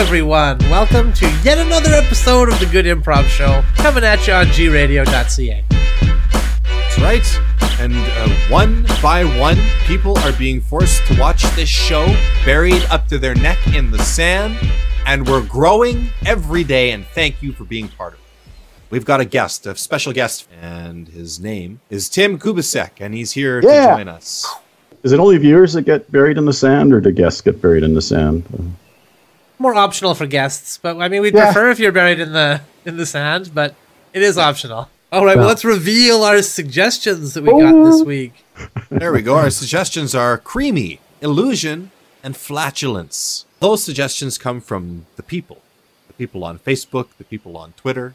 everyone. Welcome to yet another episode of the Good Improv Show, coming at you on gradio.ca. That's right. And uh, one by one, people are being forced to watch this show buried up to their neck in the sand. And we're growing every day. And thank you for being part of it. We've got a guest, a special guest, and his name is Tim Kubasek, and he's here Yeah. to join us. Is it only viewers that get buried in the sand, or do guests get buried in the sand? More optional for guests, but I mean, we'd Yeah. prefer if you're buried in the in the sand, but it is optional. All right, well, Well- let's reveal our suggestions that we got this oh. week. There we go. Our suggestions are creamy, illusion, and flatulence. Those suggestions come from the people. The people on Facebook, the people on Twitter.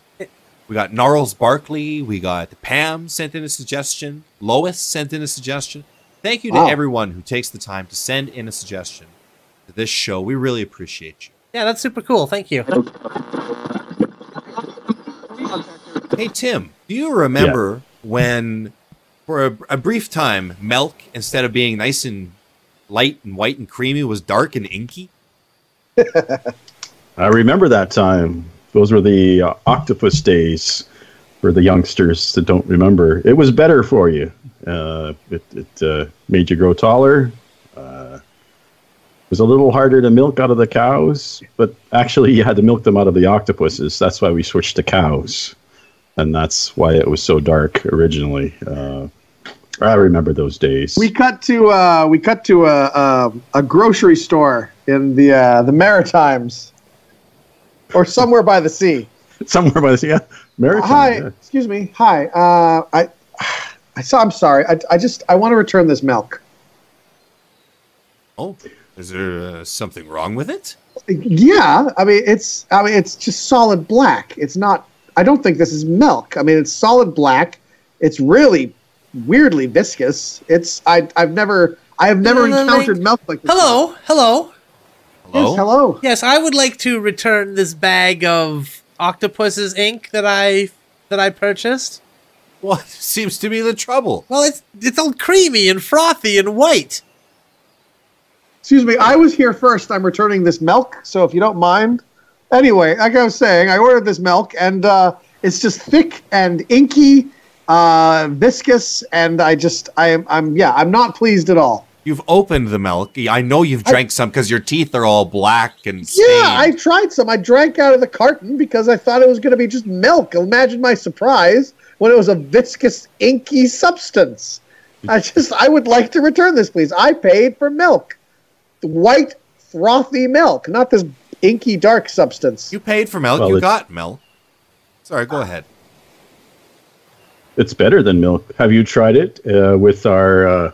We got Gnarls Barkley, we got Pam sent in a suggestion, Lois sent in a suggestion. Thank you to Wow. everyone who takes the time to send in a suggestion to this show. We really appreciate you. Yeah, that's super cool. Thank you. Hey Tim, do you remember when, for a, a brief time, milk instead of being nice and light and white and creamy was dark and inky? I remember that time. Those were the uh, octopus days for the youngsters that don't remember. It was better for you. Uh, it it uh, made you grow taller. It was a little harder to milk out of the cows, but actually you had to milk them out of the octopuses. That's why we switched to cows, and that's why it was so dark originally. Uh, I remember those days. We cut to uh, we cut to a, a a grocery store in the uh, the Maritimes, or somewhere by the sea. somewhere by the sea. Yeah, Maritime, Hi, yeah. excuse me. Hi. Uh, I I saw. I'm sorry. I, I just I want to return this milk. Oh, is there uh, something wrong with it? Yeah. I mean, it's I mean it's just solid black. It's not. I don't think this is milk. I mean, it's solid black. It's really weirdly viscous. It's I I've never I have never No, no, no, encountered like- milk like this. Hello, hello. Hello? Yes, hello. Yes, I would like to return this bag of octopus's ink that I that I purchased. What seems to be the trouble? Well, it's it's all creamy and frothy and white. Excuse me, I was here first. I'm returning this milk, so if you don't mind. Anyway, like I was saying, I ordered this milk, and uh, it's just thick and inky, uh, viscous, and I just, I am, I'm, yeah, I'm not pleased at all. You've opened the milk. I know you've drank some because your teeth are all black and stained. Yeah, I tried some. I drank out of the carton because I thought it was going to be just milk. Imagine my surprise when it was a viscous, inky substance. I just, I would like to return this, please. I paid for milk, white, frothy milk, not this inky, dark substance. You paid for milk. Well, you got milk. Sorry, go ahead. It's better than milk. Have you tried it uh, with our uh,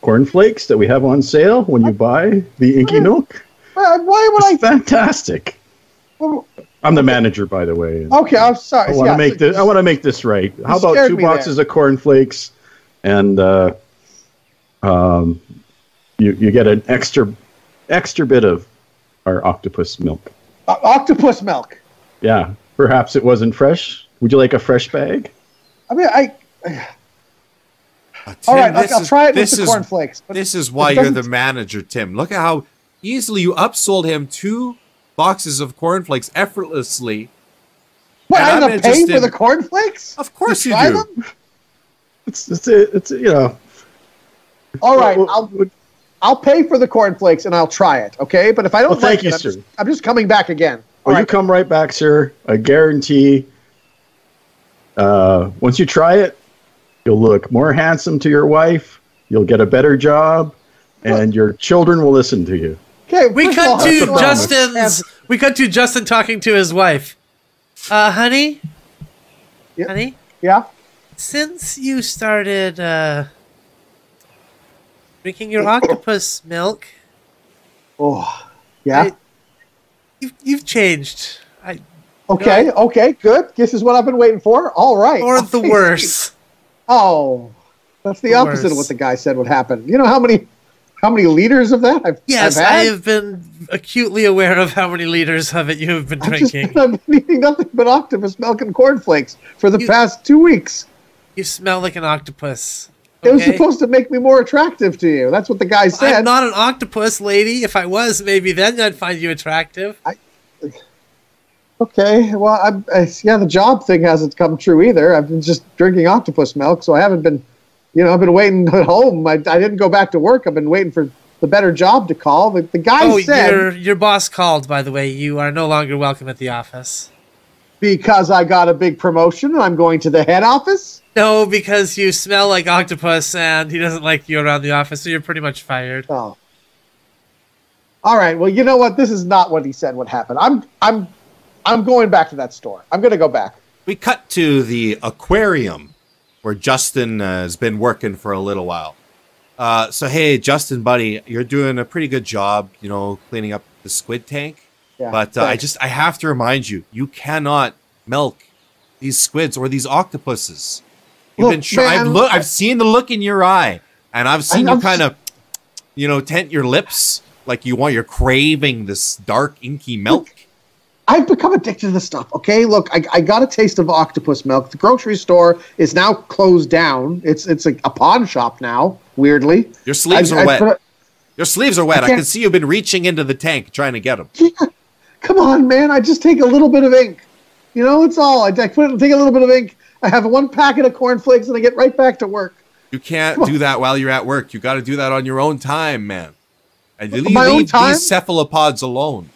cornflakes that we have on sale when you buy the inky milk? Uh, why would It's fantastic. I? I'm the manager, by the way. Okay, I'm sorry. I want to Yeah, make so- this. I want to make this right. How about two me there. boxes of cornflakes, and uh, um, you you get an extra extra bit of our octopus milk. Uh, octopus milk. Yeah, perhaps it wasn't fresh. Would you like a fresh bag? I mean, I. Uh, Tim, right, this I'll, I'll is- try it with this the is- cornflakes. But This is why you're the manager, Tim. Look at how easily you upsold him two boxes of cornflakes effortlessly. what, and I I'm have to pay for interested- the cornflakes? Of course To you try do. them? It's it's it's you know. All right, Well, I'll well, I'll pay for the cornflakes and I'll try it. Okay, but if I don't Well, thank like you, it, I'm sir. just, I'm just coming back again. All Well, you come right back, sir. I guarantee. Uh, once you try it, you'll look more handsome to your wife. You'll get a better job, and your children will listen to you. Okay, We first of all, cut that's to promise. Justin's. We cut to Justin talking to his wife. Uh, honey, Yeah. honey, Yeah. since you started uh, drinking your octopus milk, Oh, yeah. I- you've you've changed. I okay. Okay. Good. This is what I've been waiting for. All right. or the worse. Oh, that's the, The opposite of what the guy said would happen. You know how many how many liters of that I've Yes, I've I have been acutely aware of how many liters of it you have been I've drinking. been, I've been eating nothing but octopus milk and cornflakes for the You- past two weeks. You smell like an octopus. It was supposed to make me more attractive to you. That's what the guy said. I'm not an octopus lady. If I was, maybe then I'd find you attractive. Okay, well, I'm, I, yeah, the job thing hasn't come true either. I've been just drinking octopus milk, so I haven't been, you know, I've been waiting at home. I, I didn't go back to work. I've been waiting for the better job to call. The, the guy Oh, said your your boss called. By the way, you are no longer welcome at the office. Because I got a big promotion, and I'm going to the head office. No, because you smell like octopus, and he doesn't like you around the office, so you're pretty much fired. Oh. All right. Well, you know what? This is not what he said would happen. I'm I'm I'm going back to that store. I'm going to go back. We cut to the aquarium where Justin uh, has been working for a little while. Uh, so, hey, Justin, buddy, you're doing a pretty good job, you know, cleaning up the squid tank. Yeah, but uh, I just, I have to remind you, you cannot milk these squids or these octopuses. You've Look, been sure. I've look. I- I've seen the look in your eye, and I've seen I'm you kind of, you know, tent your lips like you want. You're craving this dark, inky milk. I've become addicted to this stuff. Okay, look, I, I got a taste of octopus milk. The grocery store is now closed down. It's it's a, a pawn shop now. Weirdly, Your sleeves I- are I wet. Your sleeves are wet. I, can't- can see you've been reaching into the tank trying to get them. Come on, man! I just take a little bit of ink. You know, it's all. I, I put take a little bit of ink. I have one packet of cornflakes, and I get right back to work. You can't do that while you're at work. You got to do that on your own time, man. And you leave, My own leave time? these cephalopods alone.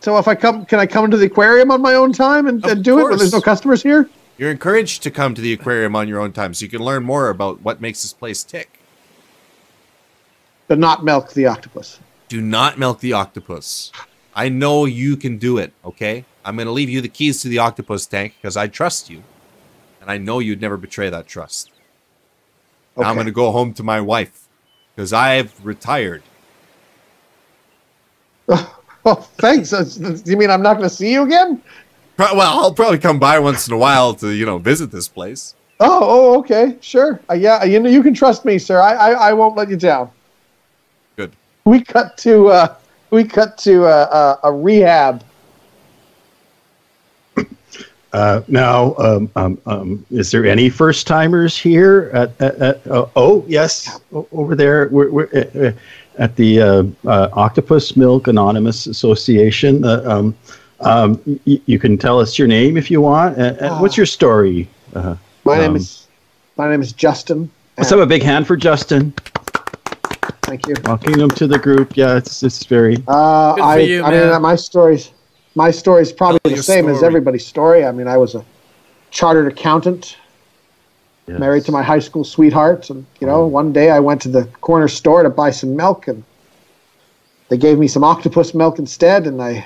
So if I come, can I come into the aquarium on my own time and, and do it when there's no customers here? You're encouraged to come to the aquarium on your own time so you can learn more about what makes this place tick. But not milk the octopus. Do not milk the octopus. I know you can do it, okay? I'm going to leave you the keys to the octopus tank because I trust you. And I know you'd never betray that trust. Now I'm going to go home to my wife because I've retired. Oh, thanks. Uh, You mean I'm not going to see you again? Well, I'll probably come by once in a while to, you know, visit this place. Oh, oh, okay, sure. Uh, yeah, you know, you can trust me, sir. I, I, I won't let you down. Good. We cut to, uh, we cut to uh, uh, a rehab. Uh, now, um, um, um, is there any first timers here? At, at, at uh, oh, yes, o- over there. We're, we're uh, uh, at the uh, uh, Octopus Milk Anonymous Association. Uh, um, um, y- you can tell us your name if you want. Uh, uh, what's your story? Uh, My name Um, is, my name is Justin. let's have a big hand for Justin. Thank you. Welcoming him to the group. Yeah, it's it's very. Uh, Good for I, you, I mean, man. my story's, my story's probably Tell the your same as everybody's story. I mean, I was a chartered accountant, yes. married to my high school sweetheart, and you know, one day I went to the corner store to buy some milk, and they gave me some octopus milk instead, and I,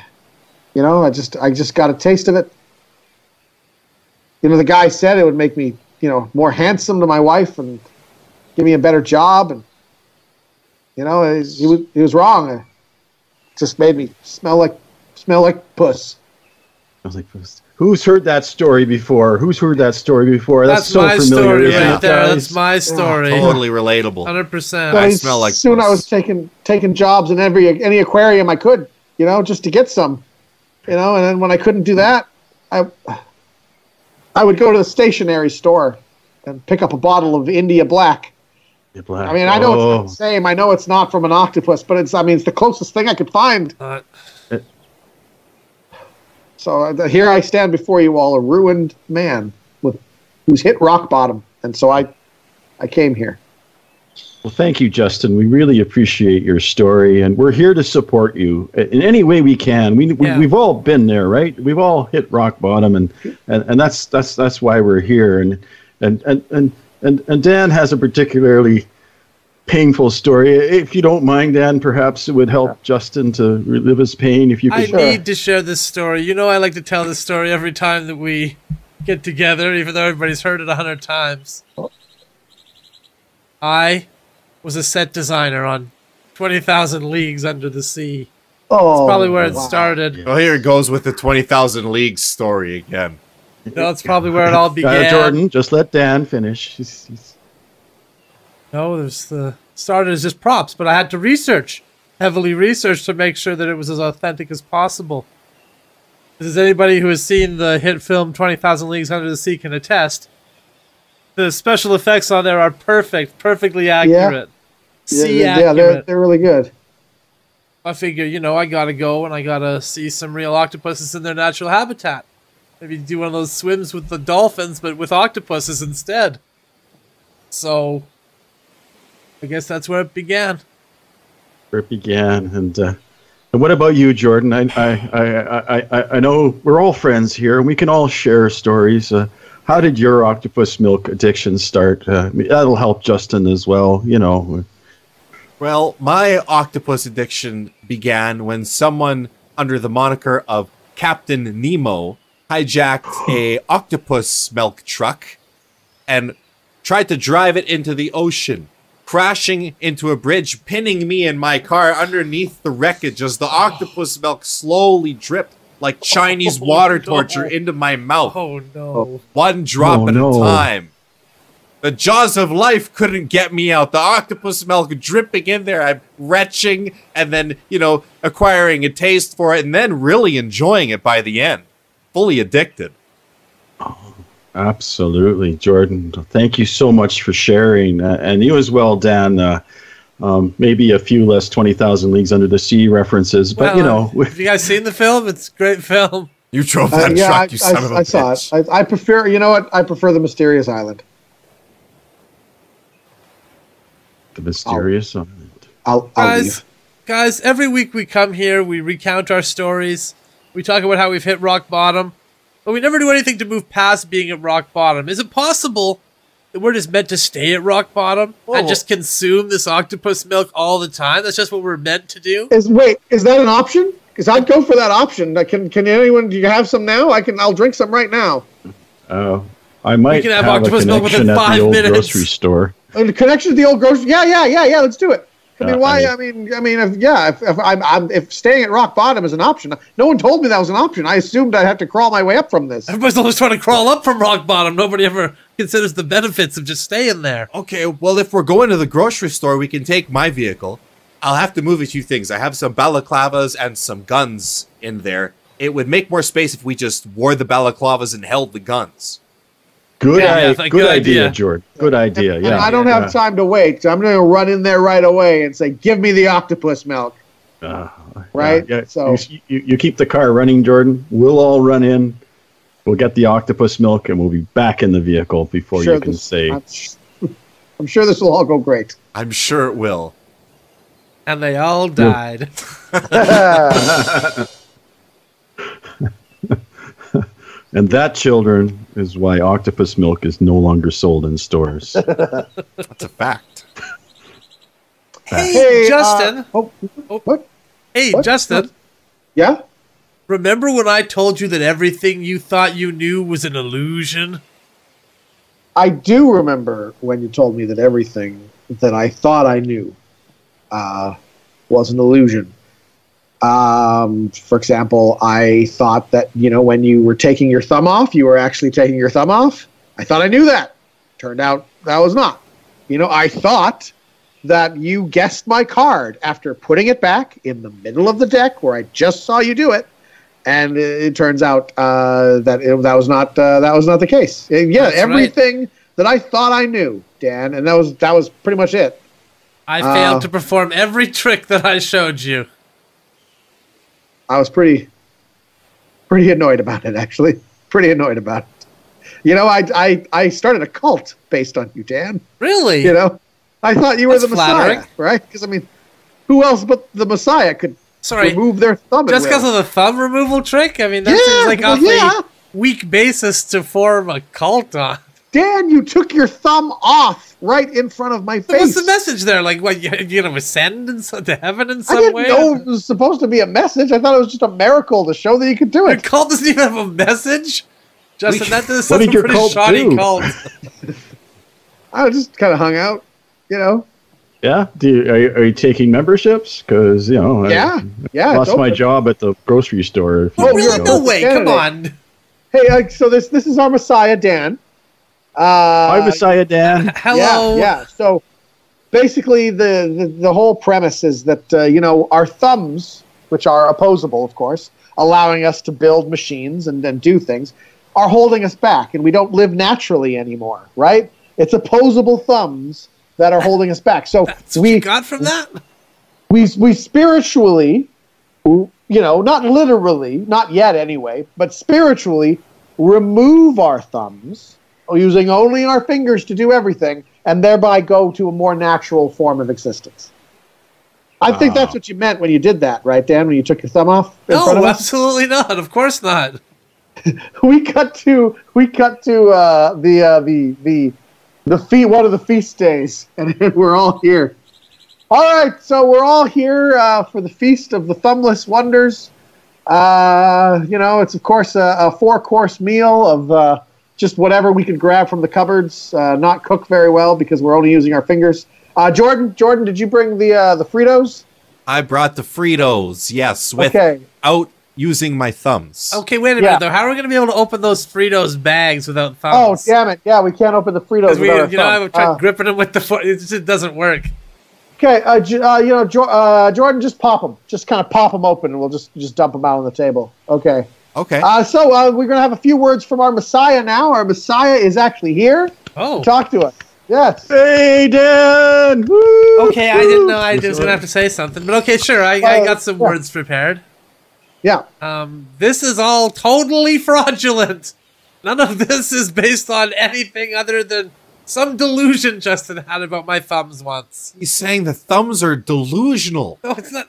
you know, I just, I just got a taste of it. You know, the guy said it would make me, you know, more handsome to my wife and give me a better job, and you know, he was, he was wrong. It just made me smell like, smell like puss. I was like, who's heard that story before? Who's heard that story before? That's, That's, so my familiar. story right there. That's my story. Totally relatable. Hundred percent. I I smell like soon I was taking taking jobs in every any aquarium I could, you know, just to get some, you know. And then when I couldn't do that, I I would go to the stationery store and pick up a bottle of India Black. Yeah, black. I mean, I know it's Oh. not the same. I know it's not from an octopus, but it's I mean, it's the closest thing I could find. Uh, So uh, here I stand before you all, a ruined man with who's hit rock bottom, and so I I came here. Well, thank you, Justin. We really appreciate your story, and we're here to support you in any way we can. We, we Yeah. we've all been there, right? We've all hit rock bottom, and and, and that's that's that's why we're here. And and and and and, and Dan has a particularly painful story. If you don't mind, Dan, perhaps it would help Justin to relive his pain. If you I could, Sure. need to share this story. You know, I like to tell this story every time that we get together, even though everybody's heard it a hundred times. Oh. I was a set designer on Twenty Thousand Leagues Under the Sea. Oh, That's Probably where it wow. started. Well, here it goes with the 20,000 Leagues story again. No, that's probably where it all uh, began. Jordan, just let Dan finish. He's, he's, No, there's the started as just props, but I had to research, heavily research to make sure that it was as authentic as possible. As anybody who has seen the hit film Twenty Thousand Leagues Under the Sea can attest, the special effects on there are perfect, perfectly accurate, Yeah, sea yeah, they're they're really good. I figure, you know, I gotta go and I gotta see some real octopuses in their natural habitat. Maybe do one of those swims with the dolphins, but with octopuses instead. So, I guess that's where it began. Where it began, and uh, and what about you, Jordan? I I, I I I know we're all friends here, and we can all share stories. Uh, how did your octopus milk addiction start? Uh, that'll help Justin as well. You know. Well, my octopus addiction began when someone under the moniker of Captain Nemo hijacked a octopus milk truck and tried to drive it into the ocean, crashing into a bridge, pinning me and my car underneath the wreckage as the octopus milk slowly dripped like Chinese Oh, water no. torture into my mouth, Oh no. one drop Oh, at no. a time. The jaws of life couldn't get me out. The octopus milk dripping in there. I'm retching and then, you know, acquiring a taste for it and then really enjoying it by the end. Fully addicted. Absolutely, Jordan. Thank you so much for sharing, uh, and you as well, Dan. Uh, um, maybe a few less twenty thousand leagues under the sea references, but you know, have you guys seen the film? It's a great film. You drove Uh, that yeah, I, truck, you son of a I, I saw bitch. it. I, I prefer. You know what? I prefer the Mysterious Island. the mysterious island. I'll, I'll guys, leave. guys, every week we come here, we recount our stories, we talk about how we've hit rock bottom, but we never do anything to move past being at rock bottom. Is it possible that we're just meant to stay at rock bottom and just consume this octopus milk all the time? That's just what we're meant to do. Is wait, is that an option? Because I'd go for that option. Can can anyone? Do you have some now? I can. I'll drink some right now. Uh, I might can have have, a octopus milk connection within at five the old minutes. grocery store. And the connection to the old grocery. Yeah, yeah, yeah, yeah. Let's do it. I mean, Uh, why? I I mean, I mean, if, yeah. If, if I'm, I'm, if staying at rock bottom is an option, no one told me that was an option. I assumed I'd have to crawl my way up from this. Everybody's always trying to crawl up from rock bottom. Nobody ever considers the benefits of just staying there. Okay, well, if we're going to the grocery store, we can take my vehicle. I'll have to move a few things. I have some balaclavas and some guns in there. It would make more space if we just wore the balaclavas and held the guns. Good, Yeah, i- yeah, good, good idea, idea. Jordan. Good idea. And Yeah, I don't have yeah. time to wait. So I'm going to run in there right away and say, "Give me the octopus milk." Uh, Right? Yeah, yeah. So- you, you, you keep the car running, Jordan. We'll all run in. We'll get the octopus milk, and we'll be back in the vehicle before you can this- say. I'm, I'm sure this will all go great. I'm sure it will. And they all died. And that, children, is why octopus milk is no longer sold in stores. That's a fact. hey, Hey, uh, Justin. oh, what? hey, what? Justin. Yeah. Remember when I told you that everything you thought you knew was an illusion? I do remember when you told me that everything that I thought I knew uh, was an illusion. Um, for example, I thought that you know when you were taking your thumb off, you were actually taking your thumb off. I thought I knew that. Turned out that was not. You know, I thought that you guessed my card after putting it back in the middle of the deck where I just saw you do it, and it, it turns out uh, that it, that was not uh, that was not the case. Uh, yeah, That's right. everything that I thought I knew, Dan, and that was that was pretty much it. I Uh, failed to perform every trick that I showed you. I was pretty pretty annoyed about it actually. Pretty annoyed about it. You know, I I I started a cult based on you, Dan. Really? You know, I thought you were That's the Messiah, right? Because I mean, who else but the Messiah could Sorry, remove their thumb? just because of the thumb removal trick? I mean, that Yeah, seems like well, off yeah. a weak basis to form a cult on. Dan, you took your thumb off right in front of my face. What's the message there? Like, what, you- you're going to ascend in, so- to heaven in I some didn't way? know it was supposed to be a message. I thought it was just a miracle to show that you could do Your it. cult doesn't even have a message? Justin, that does What sound did your pretty cult shoddy do? cult. I just kind of hung out, you know. yeah, do you, are, you, are you taking memberships? Because you know, I Yeah, yeah. lost my job at the grocery store. Oh, really? you're ago. No way. Come on. Hey, uh, so this this is our Messiah, Dan. Uh, Hi, Messiah Dan. Hello. Yeah, yeah. So basically, the, the the whole premise is that uh, you know our thumbs, which are opposable, of course, allowing us to build machines and, and do things, are holding us back, and we don't live naturally anymore. Right? It's opposable thumbs that are holding us back. So That's what we you got from that? we we spiritually, you know, not literally, not yet anyway, but spiritually remove our thumbs using only our fingers to do everything, and thereby go to a more natural form of existence. I think that's what you meant when you did that, right, Dan? When you took your thumb off of No, us. absolutely not. Of course not. we cut to we cut to uh, the uh, the the the feast one of the feast days, and we're all here. All right, so we're all here uh, for the feast of the thumbless wonders. Uh, you know, it's of course a, a four course meal of uh, just whatever we could grab from the cupboards, uh, not cook very well because we're only using our fingers. Uh, Jordan, Jordan, did you bring the uh, the Fritos? I brought the Fritos, yes, Okay. without using my thumbs. Okay, wait a Yeah. minute though. How are we going to be able to open those Fritos bags without thumbs? Oh, damn it! Yeah, we can't open the Fritos. We, without our you know. I've tried Uh, gripping them with the foot. It just doesn't work. Okay, uh, uh, you know, jo- uh, Jordan, just pop them. Just kind of pop them open, and we'll just just dump them out on the table. Okay. Okay. Uh, so uh, we're gonna have a few words from our Messiah now. Our Messiah is actually here. Oh. Talk to us. Yes. Hey, Dan! Woo! Okay, I didn't know I was going to have to say something, but okay, sure. I, I Uh, got some yeah. words prepared. Yeah. Um, this is all totally fraudulent. None of this is based on anything other than some delusion Justin had about my thumbs once. He's saying the thumbs are delusional. No, it's not.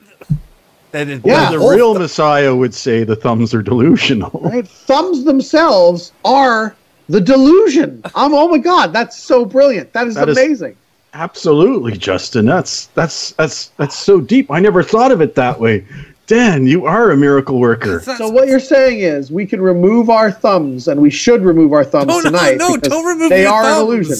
That it- Yeah. the real Messiah would say the thumbs are delusional. Right. Thumbs themselves are the delusion. Um, oh my God, that's so brilliant. That is That is- amazing. Absolutely, Justin. That's that's that's that's so deep. I never thought of it that way. Dan, you are a miracle worker. So what you're saying is we can remove our thumbs, and we should remove our thumbs no, no, tonight. no! because Don't remove They your are thumbs. an illusion.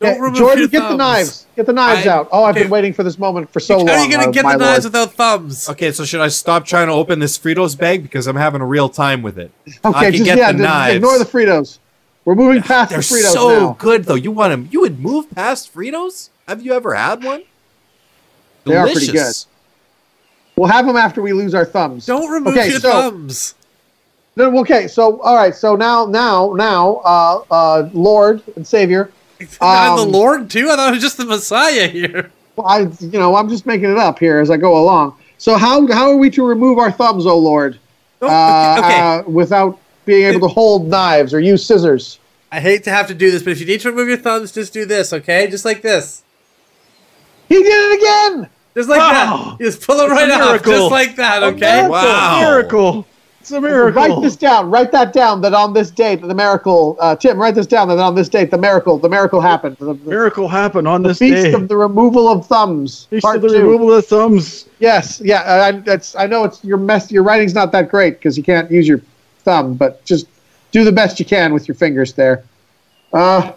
Don't Okay, remove Jordan, your get the knives. Get the knives I- out. Oh, I've okay. been waiting for this moment for so long. How are you gonna uh, get my the knives without thumbs? Okay, so should I stop trying to open this Fritos bag because I'm having a real time with it? I Okay, can just get yeah, the knives. ignore the Fritos. We're moving past They're the Fritos so now. good though. You want them? You would move past Fritos? Have you ever had one? They are pretty good. We'll have them after we lose our thumbs. Don't remove Okay, your so- thumbs. No, okay, so all right, so now, now, now, uh, uh, Lord and Savior. I'm the Um, Lord too. I thought it was just the Messiah here. well, I, you know, I'm just making it up here as I go along. So how how are we to remove our thumbs, O Lord, Oh, uh, okay, okay. uh, without being able to hold knives or use scissors? I hate to have to do this, but if you need to remove your thumbs, just do this, okay? Just like this. He did it again. Just like Wow. that. You just pull it right off. Just like that, okay? miracle. Wow. Miracle! It's a miracle. Write this down. Write that down. That on this date, the miracle. Uh, Tim, write this down. That on this date, the miracle. The miracle happened. The, the miracle happened on this feast day. of the removal of thumbs. Feast part of the two. removal of thumbs. Yes, yeah. I, that's. I know it's your mess. Your writing's not that great because you can't use your thumb, but just do the best you can with your fingers there. Uh,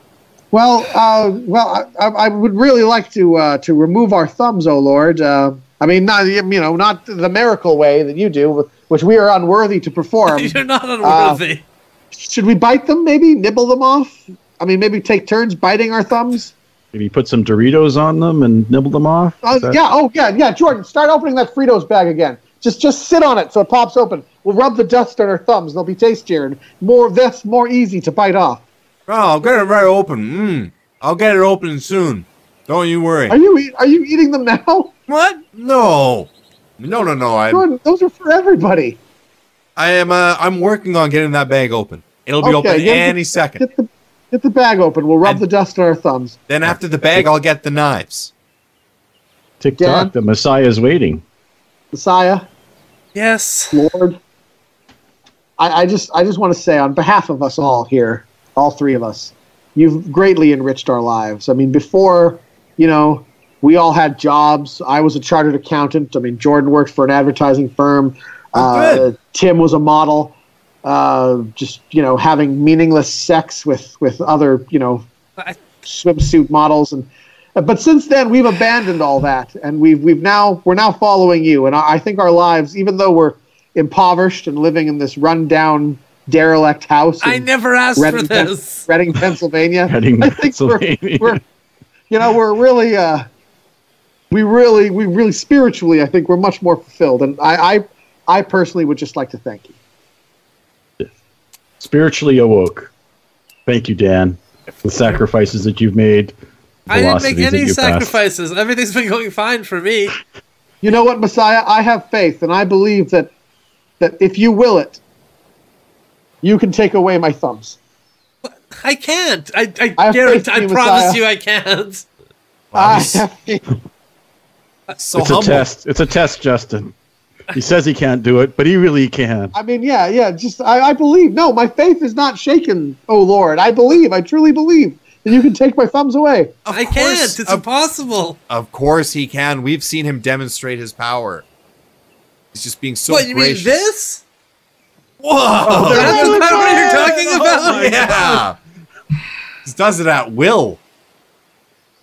well, uh, well, I, I I would really like to uh, to remove our thumbs, oh Lord. Uh, I mean, not you know, not the miracle way that you do, which we are unworthy to perform. You're not unworthy. Should we bite them? Maybe nibble them off. I mean, maybe take turns biting our thumbs. Maybe put some Doritos on them and nibble them off. Oh Is that- yeah, oh yeah, yeah. Jordan, start opening that Fritos bag again. Just just sit on it so it pops open. We'll rub the dust on our thumbs. They'll be tastier and more. That's more easy to bite off. Oh, I'll get it right open. Mm. I'll get it open soon. Don't you worry. Are you are you eating them now, What? No. No, no, no. I'm, Those are for everybody. I am. Uh, I'm working on getting that bag open. It'll be Okay, open get the- any second. Get the get the bag open. We'll rub And- the dust on our thumbs. Then after the bag, I'll get the knives. Tick Dan? tock, the Messiah's waiting. Messiah, Yes. Lord. I, I just I just want to say on behalf of us all here, all three of us, you've greatly enriched our lives. I mean, before you know, we all had jobs. I was a chartered accountant. I mean, Jordan worked for an advertising firm. Oh, Uh. Tim was a model. Uh, just you know, having meaningless sex with with other you know I- swimsuit models and. uh, But since then, we've abandoned all that, and we've we've now we're now following you. And I, I think our lives, even though we're impoverished and living in this rundown, derelict house, I never asked Reading, for this. Reading, Pennsylvania, Reading, I think we're, Pennsylvania. we're, you know, we're really, uh, we really, we really spiritually, I think we're much more fulfilled. And I, I, I personally would just like to thank you. Spiritually awoke. Thank you, Dan. The sacrifices that you've made. I didn't make any you passed. sacrifices. Everything's been going fine for me. You know what, Messiah? I have faith, and I believe that that if you will it, you can take away my thumbs. I can't. I, I, I guarantee. faith in I promise Messiah. you, I can't. I he's have faith. So it's a test. It's a test, Justin. He says he can't do it, but he really can. I mean, yeah, yeah. Just I, I believe. No, my faith is not shaken. Oh Lord, I believe. I truly believe that you can take my thumbs away. Of I course- can't. It's of, impossible. of course he can. We've seen him demonstrate his power. He's just being so what you gracious. mean this? Whoa! Oh, That's the power you're talking oh, about. yeah. Just does it at will.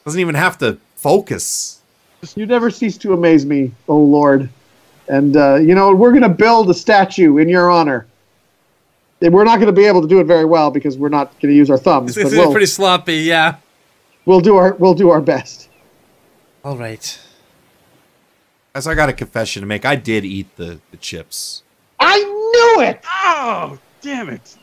Doesn't even have to focus. You never cease to amaze me, oh Lord. And uh, you know we're going to build a statue in your honor. And We're not going to be able to do it very well because we're not going to use our thumbs. It's, But it's we'll, pretty sloppy. Yeah. we'll do our we'll do our best. All right. As I got a confession to make, I did eat the, the chips. I knew it. Oh, damn it.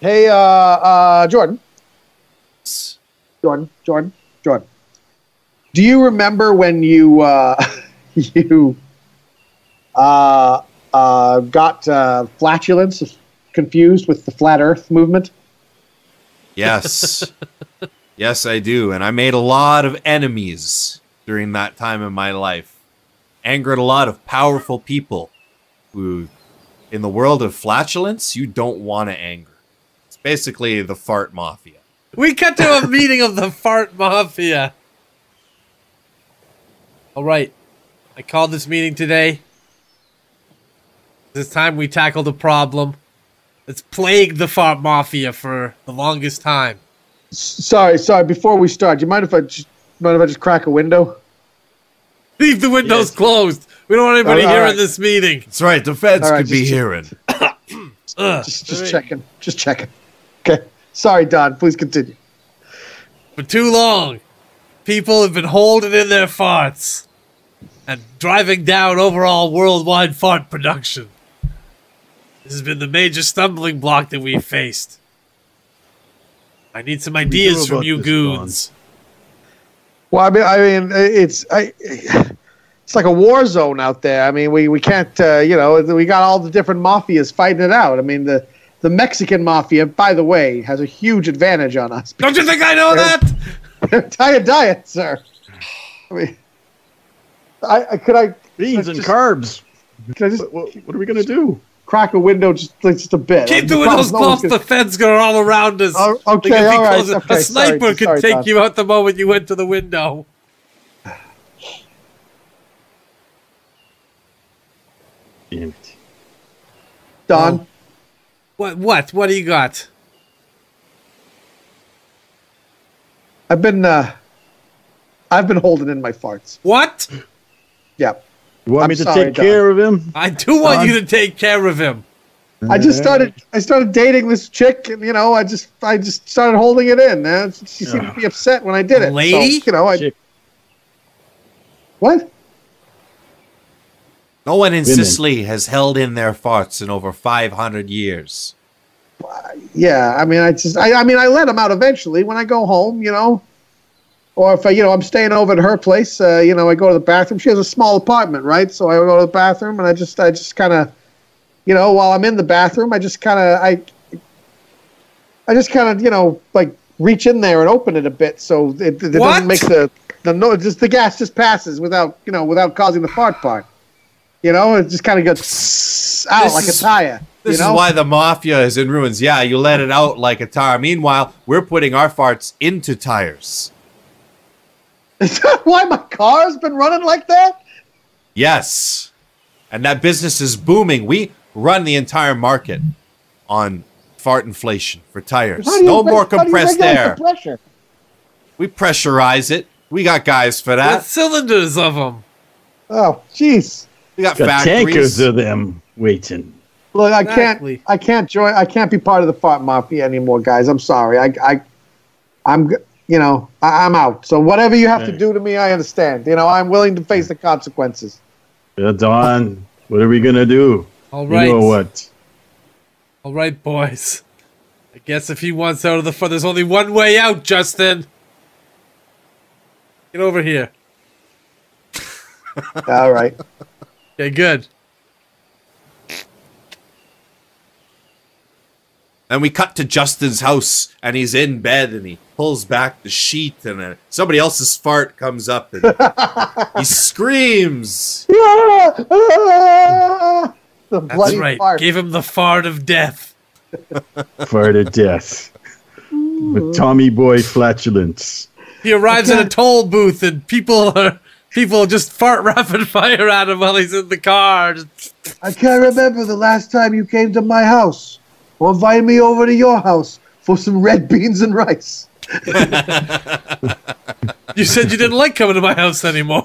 Hey, uh, uh, Jordan, Jordan, Jordan, Jordan. Do you remember when you uh, you uh, uh, got uh, flatulence confused with the flat Earth movement? Yes. yes, I do. And I made a lot of enemies during that time in my life. Angered a lot of powerful people who, in the world of flatulence, you don't want to anger. It's basically the fart mafia. We cut to a meeting of the fart mafia. All right. I called this meeting today. This time we tackle a problem that's plagued the fart mafia for the longest time. Sorry, sorry. Before we start, do you mind if I just mind if I just crack a window? Leave the windows Yes. closed. We don't want anybody All right. hearing this meeting. That's right, the feds All right, could be just- hearing. Ugh. Just just checking, just checking. Okay. Sorry, Don. Please continue. For too long, people have been holding in their farts and driving down overall worldwide fart production. This has been the major stumbling block that we've faced. I need some ideas from you goons. Well, I mean, I mean, it's I, it's like a war zone out there. I mean, we we can't, uh, you know, we got all the different mafias fighting it out. I mean, the the Mexican mafia, by the way, has a huge advantage on us. Don't you think I know that? Their entire diet, sir. I mean, I, I could I Beans and Just- carbs. could I just What, what, what are we going to do? crack a window just just a bit? Keep I the promise windows closed. gonna- The feds are all around us. Oh, okay, They all right, okay, a sniper sorry, could sorry, take Don. you out the moment you went to the window. Damn it. Don. What? What? What do you got? I've been uh, I've been holding in my farts. What? Yeah. You want I'm me to sorry, take Don. care of him? I do want Don? you to take care of him. I just started. I started dating this chick, and you know, I just, I just started holding it in. Man. She seemed to be upset when I did it. Lady? So, you know, I Chick. what? No one in Women. Sicily has held in their farts in over 500 years. Yeah, I mean, I just, I, I mean, I let them out eventually when I go home. You know, or if I, you know, I'm staying over at her place. Uh, you know, I go to the bathroom. She has a small apartment, right? So I go to the bathroom, and I just, I just kind of, you know, while I'm in the bathroom, I just kind of, I, I just kind of, you know, like reach in there and open it a bit so it, it doesn't make the the no, just the gas just passes without, you know, without causing the fart part. You know, it just kind of goes out This like is- a tire. This you know? is why the mafia is in ruins. Yeah, you let it out like a tire. Meanwhile, we're putting our farts into tires. Is that why my car's been running like that? Yes. And that business is booming. We run the entire market on fart inflation for tires. How do you No reg- more how do you compressed air. pressure? We pressurize it. We got guys for With that. cylinders of them. Oh, jeez. We got, Got factories. tankers of them waiting. Look, I Exactly. can't. I can't join. I can't be part of the fart mafia anymore, guys. I'm sorry. I, I, I'm. You know, I, I'm out. So whatever you have to do to me, I understand. You know, I'm willing to face the consequences. Yeah, Don, what are we going to do? All right. You know what? All right, boys. I guess if he wants out of the fun, there's only one way out, Justin. Get over here. All right. Okay, good. And we cut to Justin's house, and he's in bed, and he pulls back the sheet, and uh, somebody else's fart comes up, and he screams. The That's right. fart. Gave him the fart of death. Fart of death. With Tommy Boy flatulence. He arrives at a toll booth and people are people just fart rapid fire at him while he's in the car. I can't remember the last time you came to my house or invited me over to your house for some red beans and rice. You said you didn't like coming to my house anymore.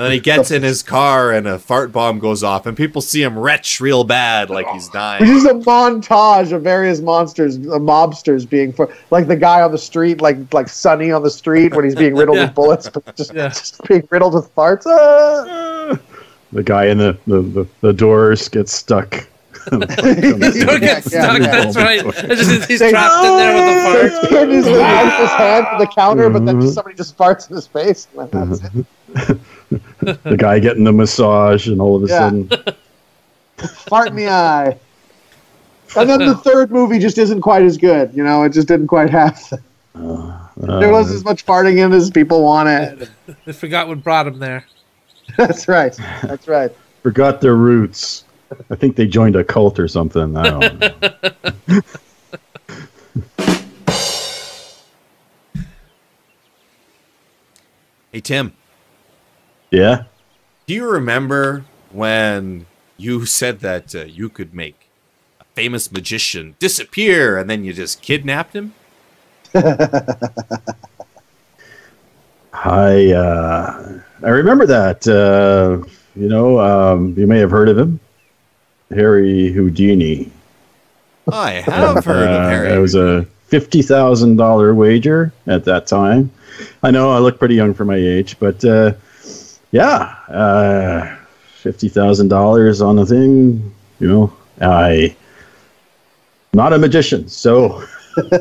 And then he gets in his car, and a fart bomb goes off, and people see him retch real bad, like he's Which dying. is a montage of various monsters, uh, mobsters being for like the guy on the street, like like Sonny on the street when he's being riddled Yeah. with bullets, but just, Yeah. just being riddled with farts. Ah! The guy in the, the, the, the doors gets stuck. Don't get stuck. yeah. That's right. It's just, he's They- trapped in there with the fart. putting his, out his hand to the counter, but then just somebody just farts in his face. and then that's it. the guy getting the massage, and all of a Yeah. sudden, Fart in the eye. And then the third movie just isn't quite as good. You know, it just didn't quite have. Uh, there wasn't uh, as much farting in as people wanted. I forgot what brought him there. That's right. That's right. forgot their roots. I think they joined a cult or something. I don't know. Hey, Tim, yeah? do you remember when you said that uh, you could make a famous magician disappear, and then you just kidnapped him? I uh, I remember that. Uh, you know, um, you may have heard of him, Harry Houdini. I have heard of Uh, Harry. It was a fifty thousand dollar wager at that time. I know I look pretty young for my age, but uh, yeah, uh, fifty thousand dollars on a thing. You know, I not a magician, so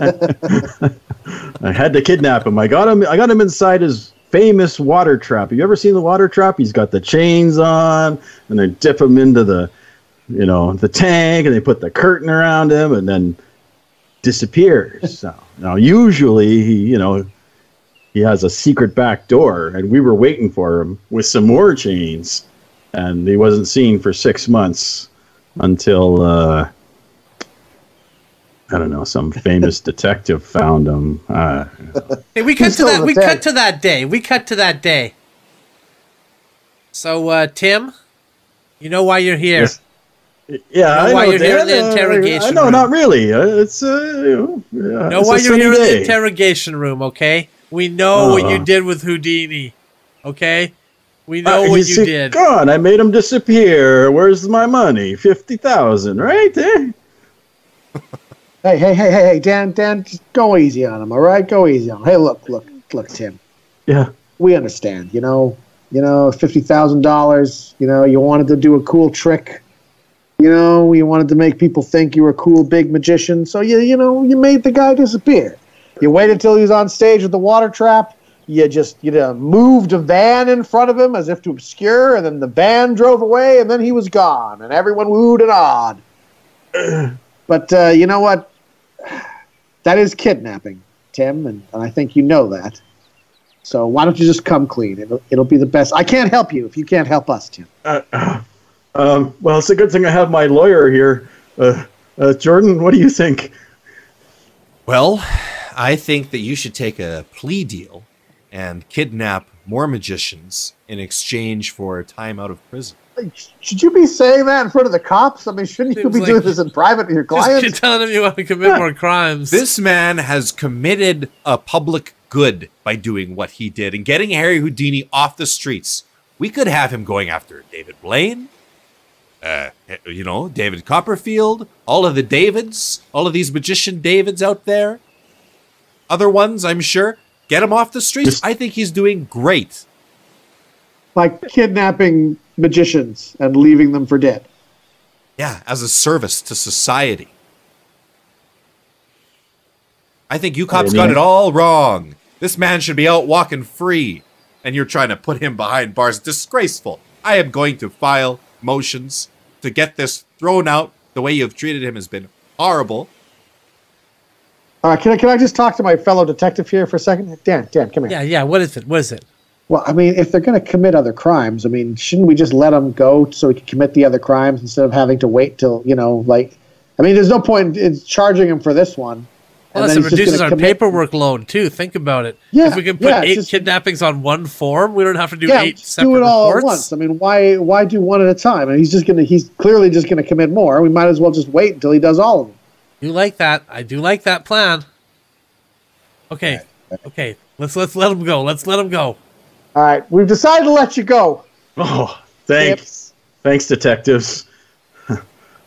I had to kidnap him. I got him. I got him inside his famous water trap. Have you ever seen the water trap? He's got the chains on, and they dip him into the, you know, the tank, and they put the curtain around him, and then disappears. so, now, usually, he, you know, he has a secret back door, and we were waiting for him with some more chains, and he wasn't seen for six months until. Uh, I don't know. Some famous detective found him. Uh, Hey, we cut to that. We tank. cut to that day. We cut to that day. So, uh, Tim, you know why you're here. Yes. Yeah, know I why know, you're here in the Dan. Uh, interrogation I know, room. not really. Uh, it's uh, you know, yeah, know it's why a you're here sunny in the interrogation room, okay? We know what you Uh. did with Houdini, okay? We know Uh, what you did. Gone. I made him disappear. Where's my money? Fifty thousand, right? Eh? Hey, hey, hey, hey, hey, Dan, Dan, just go easy on him, all right? Go easy on him. Hey, look, look, look, Tim. Yeah. We understand, you know. You know, fifty thousand dollars. You know, you wanted to do a cool trick. You know, you wanted to make people think you were a cool big magician. So you, you know, you made the guy disappear. You waited till he was on stage with the water trap. You just, you know, moved a van in front of him as if to obscure, and then the van drove away, and then he was gone, and everyone wooed and awed. but uh, you know what? That is kidnapping, Tim, and, and I think you know that. So why don't you just come clean? It'll, it'll be the best. I can't help you if you can't help us, Tim. Um, well, it's a good thing I have my lawyer here. Uh, uh, Jordan, what do you think? Well, I think that you should take a plea deal and kidnap more magicians in exchange for time out of prison. Should you be saying that in front of the cops? I mean, shouldn't you be like- doing this in private with your Just you're clients? telling them you want to commit more crimes. This man has committed a public good by doing what he did and getting Harry Houdini off the streets. We could have him going after David Blaine, uh, you know, David Copperfield, all of the Davids, all of these magician Davids out there. Other ones, I'm sure. Get him off the streets. I think he's doing great. Like kidnapping magicians and leaving them for dead. Yeah, as a service to society. I think you cops got it all wrong. This man should be out walking free, and you're trying to put him behind bars. Disgraceful. I am going to file motions to get this thrown out. The way you've treated him has been horrible. All right, can I, can I just talk to my fellow detective here for a second? Dan, Dan, come here. Yeah, yeah. What is it? What is it? Well, I mean, if they're going to commit other crimes, I mean, shouldn't we just let them go so we can commit the other crimes instead of having to wait till, you know, like, I mean, there's no point in charging him for this one. Well, and then he's reduces our commit- paperwork load too. Think about it. Yeah, if we can put yeah, eight just- kidnappings on one form, we don't have to do Yeah, eight just separate do it all reports. at once. I mean, why why do one at a time? And he's just gonna he's clearly just gonna commit more. We might as well just wait until he does all of them. You like that? I do like that plan. Okay, okay. Let's let's let him go. Let's let him go. All right, we've decided to let you go. Oh, thanks. Tips. Thanks, detectives.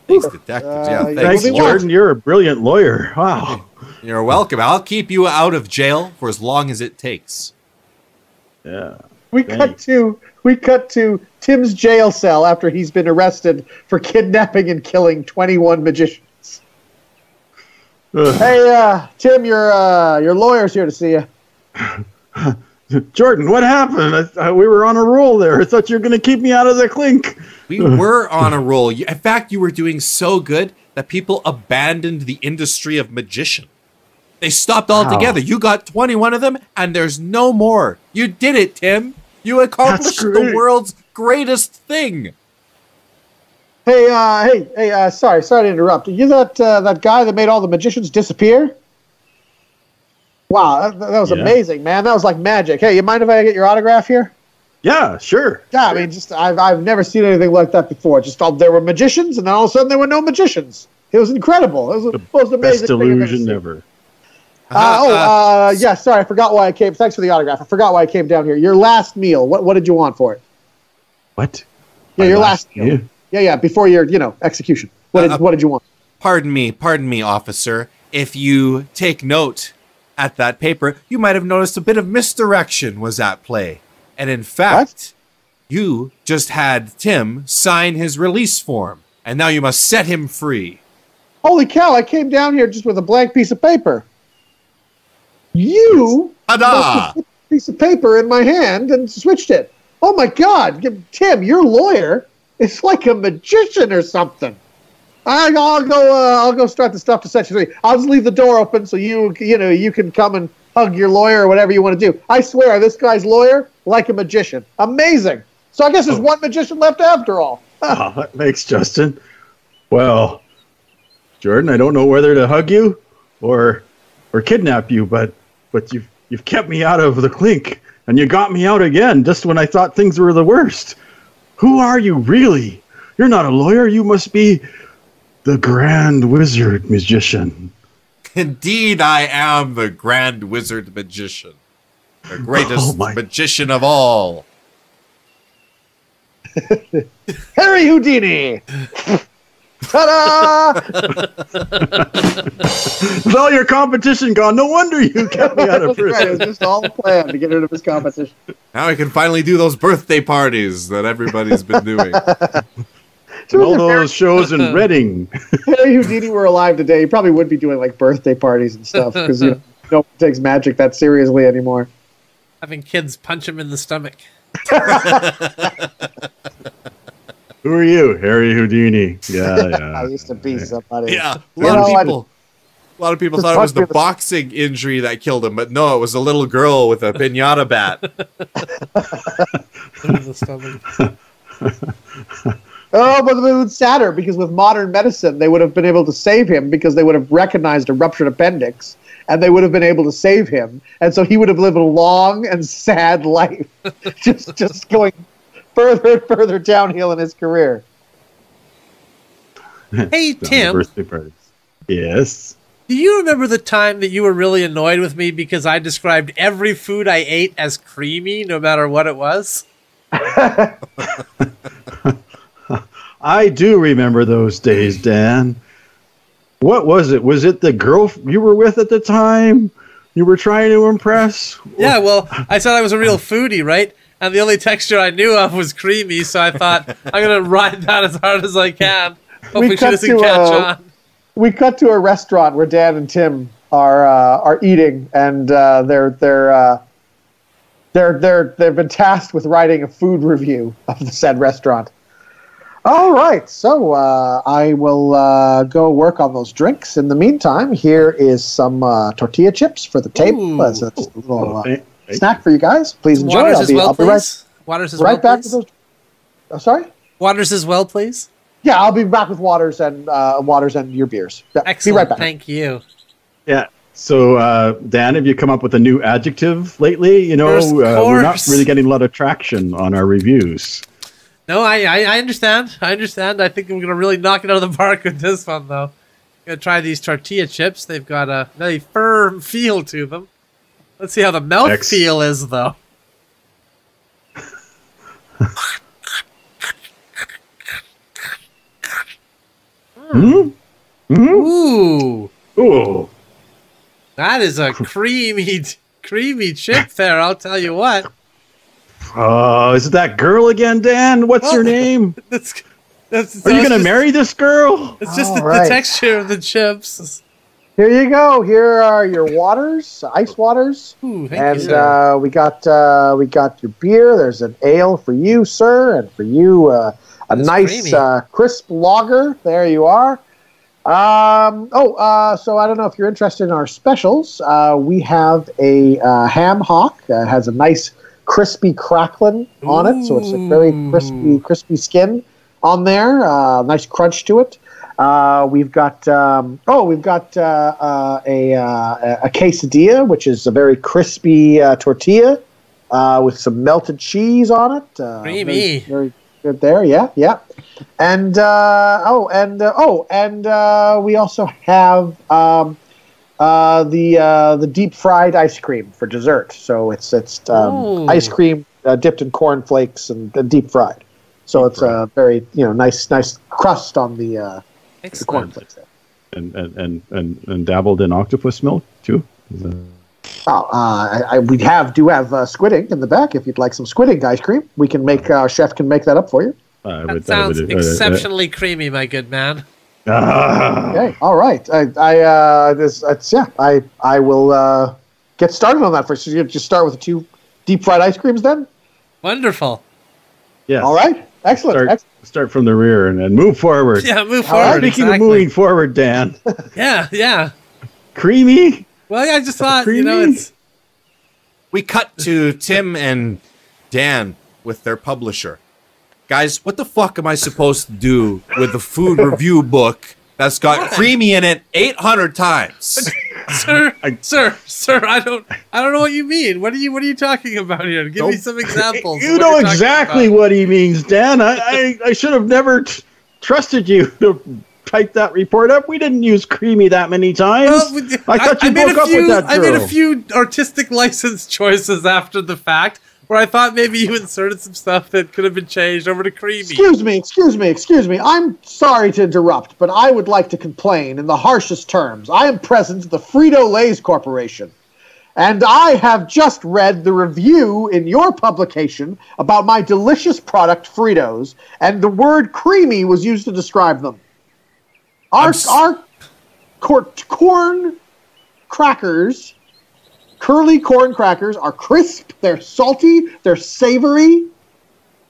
Thanks, detectives. Uh, yeah, yeah, Thanks, thanks, we'll be Lord. Jordan. You're a brilliant lawyer. Wow. You're welcome. I'll keep you out of jail for as long as it takes. Yeah. We cut to we cut to Tim's jail cell after he's been arrested for kidnapping and killing 21 magicians. Ugh. Hey, uh, Tim, your uh, your lawyer's here to see you. Jordan, what happened? I, I, we were on a roll there. I thought you were going to keep me out of the clink. We were on a roll. In fact, you were doing so good that people abandoned the industry of magician. They stopped altogether. You got 21 of them, and there's no more. You did it, Tim. You accomplished the world's greatest thing. Hey, uh, hey, hey, uh, sorry, sorry to interrupt. Are you that uh, that guy that made all the magicians disappear? Wow, that, that was Yeah. amazing, man. That was like magic. Hey, you mind if I get your autograph here? Yeah, sure. Yeah, I mean, just I've I've never seen anything like that before. Just all, there were magicians, and then all of a sudden there were no magicians. It was incredible. It was the most amazing Best thing I've ever illusion seen. ever. Uh, oh, uh, yeah. Sorry, I forgot why I came. Thanks for the autograph. I forgot why I came down here. Your last meal. What what did you want for it? What? Yeah, My your last meal. meal? Yeah, yeah. Before your you know execution. What did Uh, what did you want? Pardon me, pardon me, officer. If you take note at that paper, you might have noticed a bit of misdirection was at play. And in fact, you just had Tim sign his release form, and now you must set him free. Holy cow! I came down here just with a blank piece of paper. You a piece of paper in my hand and switched it. Oh my God, Tim, your lawyer is like a magician or something. I, I'll go. Uh, I'll go start the stuff to section three. I'll just leave the door open so you, you know, you can come and hug your lawyer or whatever you want to do. I swear, this guy's lawyer like a magician. Amazing. So I guess there's one magician left after all. Oh, that makes Justin. Well, Jordan, I don't know whether to hug you or or kidnap you, but but you've you've kept me out of the clink and you got me out again just when I thought things were the worst. Who are you really? You're not a lawyer. You must be the grand wizard magician. Indeed, I am the Grand Wizard Magician, the greatest Oh magician of all. Harry Houdini. Ta-da! With all your competition gone, no wonder you kept me out of That's right. It was prison. just all a plan to get rid of his competition. Now I can finally do those birthday parties that everybody's been doing. And all those shows in Reading. Harry Houdini were alive today, he probably would be doing like birthday parties and stuff because you know no one takes magic that seriously anymore. Having kids punch him in the stomach. Who are you, Harry Houdini? Yeah, yeah. I used to be somebody. Yeah, a You lot know, of I- people. A lot of people thought it was the boxing injury that killed him, but no, it was a little girl with a pinata bat. in the stomach. Oh, but it was sadder because with modern medicine, they would have been able to save him because they would have recognized a ruptured appendix and they would have been able to save him. And so he would have lived a long and sad life, just just going further and further downhill in his career. Hey Tim, Birthday parties. Yes. do you remember the time that you were really annoyed with me because I described every food I ate as creamy, no matter what it was? I do remember those days, Dan. What was it? Was it the girl you were with at the time? You were trying to impress? Yeah, well, I said I was a real foodie, right? And the only texture I knew of was creamy, so I thought I'm gonna ride that as hard as I can. Hopefully she cut doesn't to, catch uh, on. we cut to a restaurant where Dan and Tim are uh, are eating, and uh, they're they're uh, they're they're they've been tasked with writing a food review of the said restaurant. All right, so uh, I will uh, go work on those drinks. In the meantime, here is some uh, tortilla chips for the table Ooh. as a just a little uh, Hey, hey. Snack for you guys. Please enjoy. Waters I'll as be, well, I'll be right, please. Waters as right well, back please. with those. Oh, sorry. Waters as well, please. Yeah, I'll be back with waters and uh, waters and your beers. Yeah, Excellent. Be right back. Thank you. Yeah. So, uh, Dan, have you come up with a new adjective lately? You know, uh, we're not really getting a lot of traction on our reviews. No, I, I, I understand. I understand. I think I'm gonna really knock it out of the park with this one, though. I'm Gonna try these tortilla chips. They've got a very firm feel to them. Let's see how the mouth Ex- feel is, though. Hmm? Ooh, Ooh. that is a creamy, creamy chip there. I'll tell you what. Oh, is it that girl again, Dan? What's her Oh. name? That's that's. Are you going to marry this girl? It's just the, All right. the texture of the chips. Here you go. Here are your waters, ice waters, Ooh, thank and you, uh, we got uh, we got your beer. There's an ale for you, sir, and for you uh, a That's nice uh, crisp lager. There you are. Um, oh, uh, so I don't know if you're interested in our specials. Uh, we have a uh, ham hock. Uh, has a nice crispy crackling on it, so it's a very crispy crispy skin on there. Uh, nice crunch to it. Uh, we've got um, oh, we've got uh, uh, a uh, a quesadilla, which is a very crispy uh, tortilla uh, with some melted cheese on it. Uh, Creamy. Very, very good there. Yeah, yeah. And uh, oh, and uh, oh, and uh, we also have um, uh, the uh, the deep fried ice cream for dessert. So it's it's um, ice cream uh, dipped in corn flakes and, and deep fried. So Deep it's a very you know nice nice crust on the uh, Excellent. flakes there. And, and, and, and, and dabbled in octopus milk, too? Is Oh, uh, I, I, we have do have uh, squid ink in the back. If you'd like some squid ink ice cream, we can make. Our chef can make that up for you. I That would- sounds would- uh, uh, exceptionally creamy, my good man. ah. Okay, all right. I, I uh, this, it's, yeah, I, I will uh, get started on that first. So you just start with the two deep fried ice creams, then. Wonderful. Yes. All right, excellent. Start, Ex- start from the rear and, and move forward. Yeah, move All right. forward. Speaking exactly. of moving forward, Dan, Yeah, yeah. creamy. Well, I just thought, you know, it's We cut to Tim and Dan with their publisher. Guys, what the fuck am I supposed to do with the food review book that's got creamy in it 800 times? sir, I- sir, sir. I don't, I don't know what you mean. What are you, what are you talking about here? Give me some examples. You know exactly about. what he means, Dan. I, I, I should have never t- trusted you to type that report up. We didn't use creamy that many times. Well, with- I thought you made broke a up few, with that I made a few artistic license choices after the fact, where I thought maybe you inserted some stuff that could have been changed over to creamy. excuse me, excuse me, excuse me. I'm sorry to interrupt, but I would like to complain in the harshest terms. I am president of the Frito Lay's Corporation. And I have just read the review in your publication about my delicious product, Fritos, and the word creamy was used to describe them. Our, s- our cor- corn crackers, curly corn crackers, are crisp, they're salty, they're savory.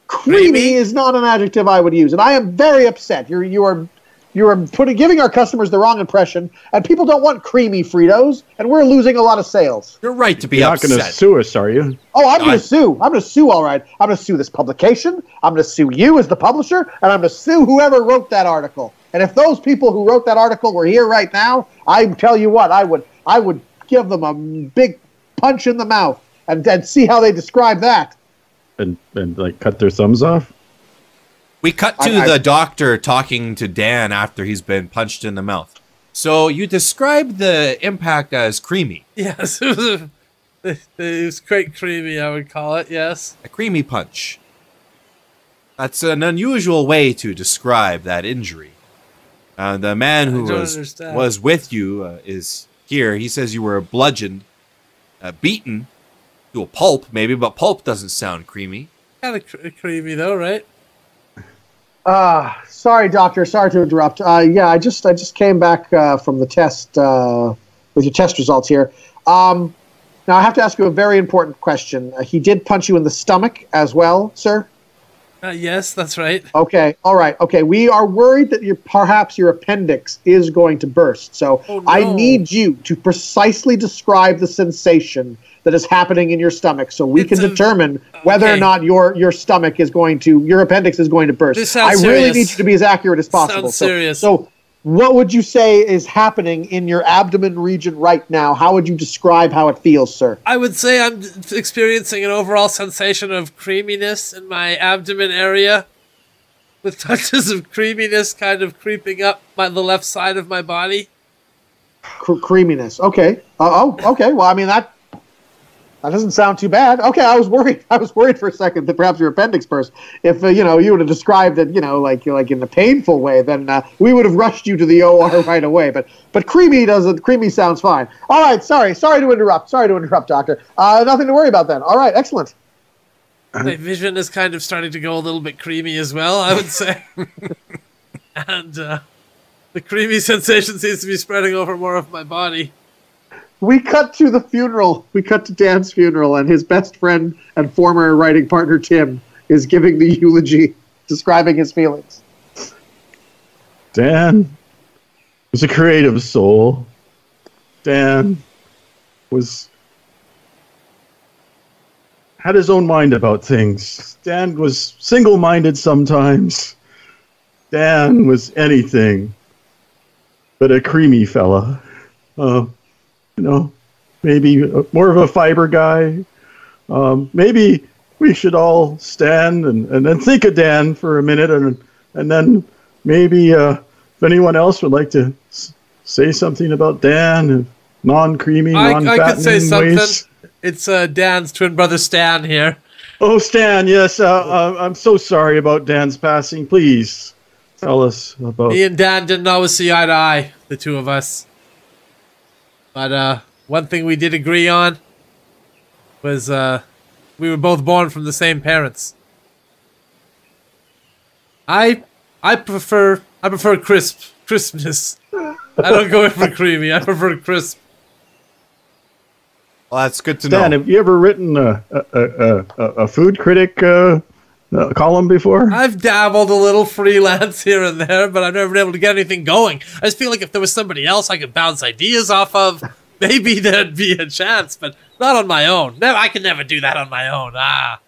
Creamy, Creamy? is not an adjective I would use, and I am very upset. You're you are you are putting giving our customers the wrong impression, and people don't want creamy Fritos, and we're losing a lot of sales. You're right to be upset. You're not going to sue us, are you? Oh, I'm going to sue. I'm going to sue. All right, I'm going to sue this publication. I'm going to sue you as the publisher, and I'm going to sue whoever wrote that article. And if those people who wrote that article were here right now, I tell you what, I would I would give them a big punch in the mouth and, and see how they describe that. And, and like cut their thumbs off? We cut to I- I- the doctor talking to Dan after he's been punched in the mouth. So you described the impact as creamy, Yes, it was, a, it was quite creamy. I would call it. Yes. a creamy punch. That's an unusual way to describe that injury. Uh, the man who was understand. was with you uh, is here. He says you were bludgeoned, uh, beaten to a pulp, maybe, but pulp doesn't sound creamy. Kind of cr- creamy though, right? Uh, sorry, doctor. Sorry to interrupt. Uh, yeah, I just I just came back uh, from the test uh, with your test results here. Um, now I have to ask you a very important question. Uh, he did punch you in the stomach as well, sir. Uh, yes, that's right. Okay, all right. Okay, we are worried that your perhaps your appendix is going to burst. So Oh, I need you to precisely describe the sensation that is happening in your stomach, so we It's can a- determine whether or not your your stomach is going to your appendix is going to burst. This sounds I really serious. need you to be as accurate as possible. Sounds so, serious. so, what would you say is happening in your abdomen region right now? How would you describe how it feels, sir? I would say I'm experiencing an overall sensation of creaminess in my abdomen area, with touches of creaminess kind of creeping up my the left side of my body. Cr- creaminess. Okay. Uh, oh, okay. Well, I mean that that doesn't sound too bad. Okay, I was worried. I was worried for a second that perhaps your appendix burst. If uh, you know you would have described it, you know, like like in a painful way, then uh, we would have rushed you to the OR right away. But but creamy doesn't. Creamy sounds fine. All right. Sorry. Sorry to interrupt. Sorry to interrupt, doctor. Uh, nothing to worry about then. All right. Excellent. My vision is kind of starting to go a little bit creamy as well, I would say. and uh, the creamy sensation seems to be spreading over more of my body. We cut to the funeral. We cut to Dan's funeral, and his best friend and former writing partner Tim is giving the eulogy, describing his feelings. Dan was a creative soul. Dan was had his own mind about things. Dan was single-minded sometimes. Dan was anything but a creamy fella. Uh, you know, maybe more of a fiber guy. Um, maybe we should all stand and, and then think of Dan for a minute, and and then maybe uh, if anyone else would like to s- say something about Dan, non-creamy, I, non-fattening I could say something. It's uh, Dan's twin brother Stan here. Oh, Stan, yes, uh, uh, I'm so sorry about Dan's passing. Please tell us about. Me and Dan didn't always see eye to eye, the two of us. But uh, one thing we did agree on was uh, we were both born from the same parents. I I prefer I prefer crisp crispness. I don't go in for creamy. I prefer crisp. Well, that's good to know. Stan, have you ever written a a, a, a, a food critic uh, uh, column before? I've dabbled a little freelance here and there, but I've never been able to get anything going. I just feel like if there was somebody else I could bounce ideas off of, maybe there'd be a chance, but not on my own. No, I can never do that on my own. Ah.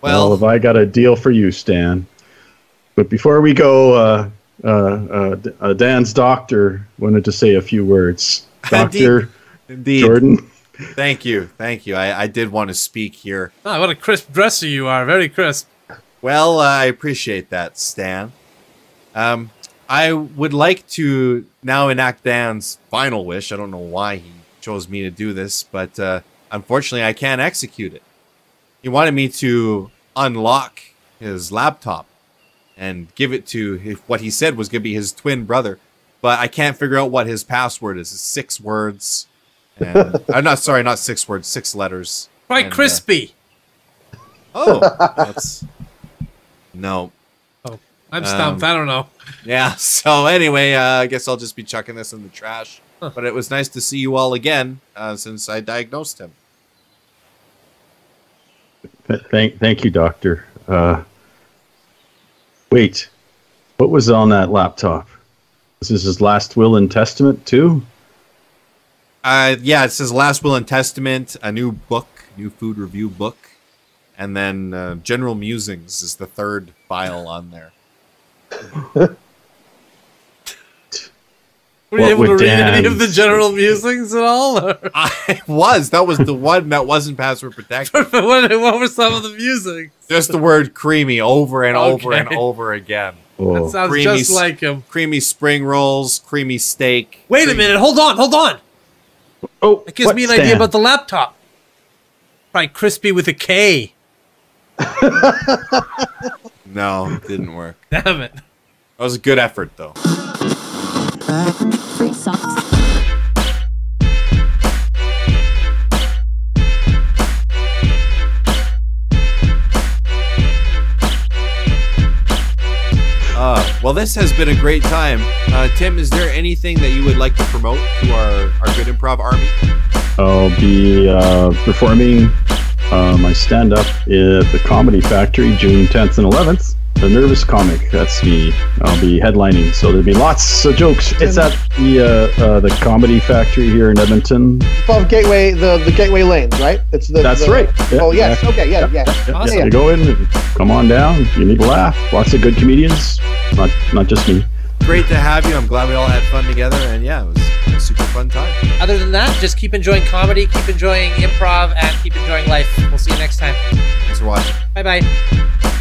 Well, well, have I got a deal for you, Stan? But before we go, uh, uh, uh, uh, Dan's doctor wanted to say a few words. Doctor indeed. Jordan. Thank you. Thank you. I, I did want to speak here. Ah, what a crisp dresser you are. Very crisp. Well, uh, I appreciate that, Stan. Um, I would like to now enact Dan's final wish. I don't know why he chose me to do this, but uh, unfortunately, I can't execute it. He wanted me to unlock his laptop and give it to what he said was going to be his twin brother, but I can't figure out what his password is. It's six words. And, I'm not sorry, not six words, six letters. Quite And, uh, crispy. Oh, that's no. I'm stumped. um, I don't know. Yeah. So anyway, uh, I guess I'll just be chucking this in the trash. But it was nice to see you all again uh, since I diagnosed him. Thank, thank you, doctor. Uh, wait, what was on that laptop? This is his last will and testament too. Uh, yeah, it says Last Will and Testament, a new book, new food review book, and then uh, General Musings is the third file on there. Were you able to would read any of the general musings at all? Or I was that was the one that wasn't password protected. what, what were some of the musings? Just the word creamy over and over and over again. Oh, That sounds creamy just like him. Creamy spring rolls, creamy steak. Wait a minute. Hold on. Hold on. oh It gives what, me an idea about the laptop. Right, crispy with a K. No, didn't work. Damn it. That was a good effort though. Free socks. Uh, well, this has been a great time. Uh, Tim, is there anything that you would like to promote to our, our good improv army? I'll be uh, performing uh, my stand up at the Comedy Factory June 10th and 11th. The Nervous Comic. That's me. I'll be headlining. So there'll be lots of jokes. It's at the uh, uh, the Comedy Factory here in Edmonton. Above Gateway, the, the Gateway Lanes, right? It's the. That's the- right. Yeah, oh yes. exactly. Okay. Yeah. Yeah. Yeah, Awesome. yeah. You go in, come on down. You need to laugh. Lots of good comedians. Not not just me. Great to have you. I'm glad we all had fun together. And yeah, it was a super fun time. Other than that, just keep enjoying comedy, keep enjoying improv, and keep enjoying life. We'll see you next time. Thanks for watching. Bye bye.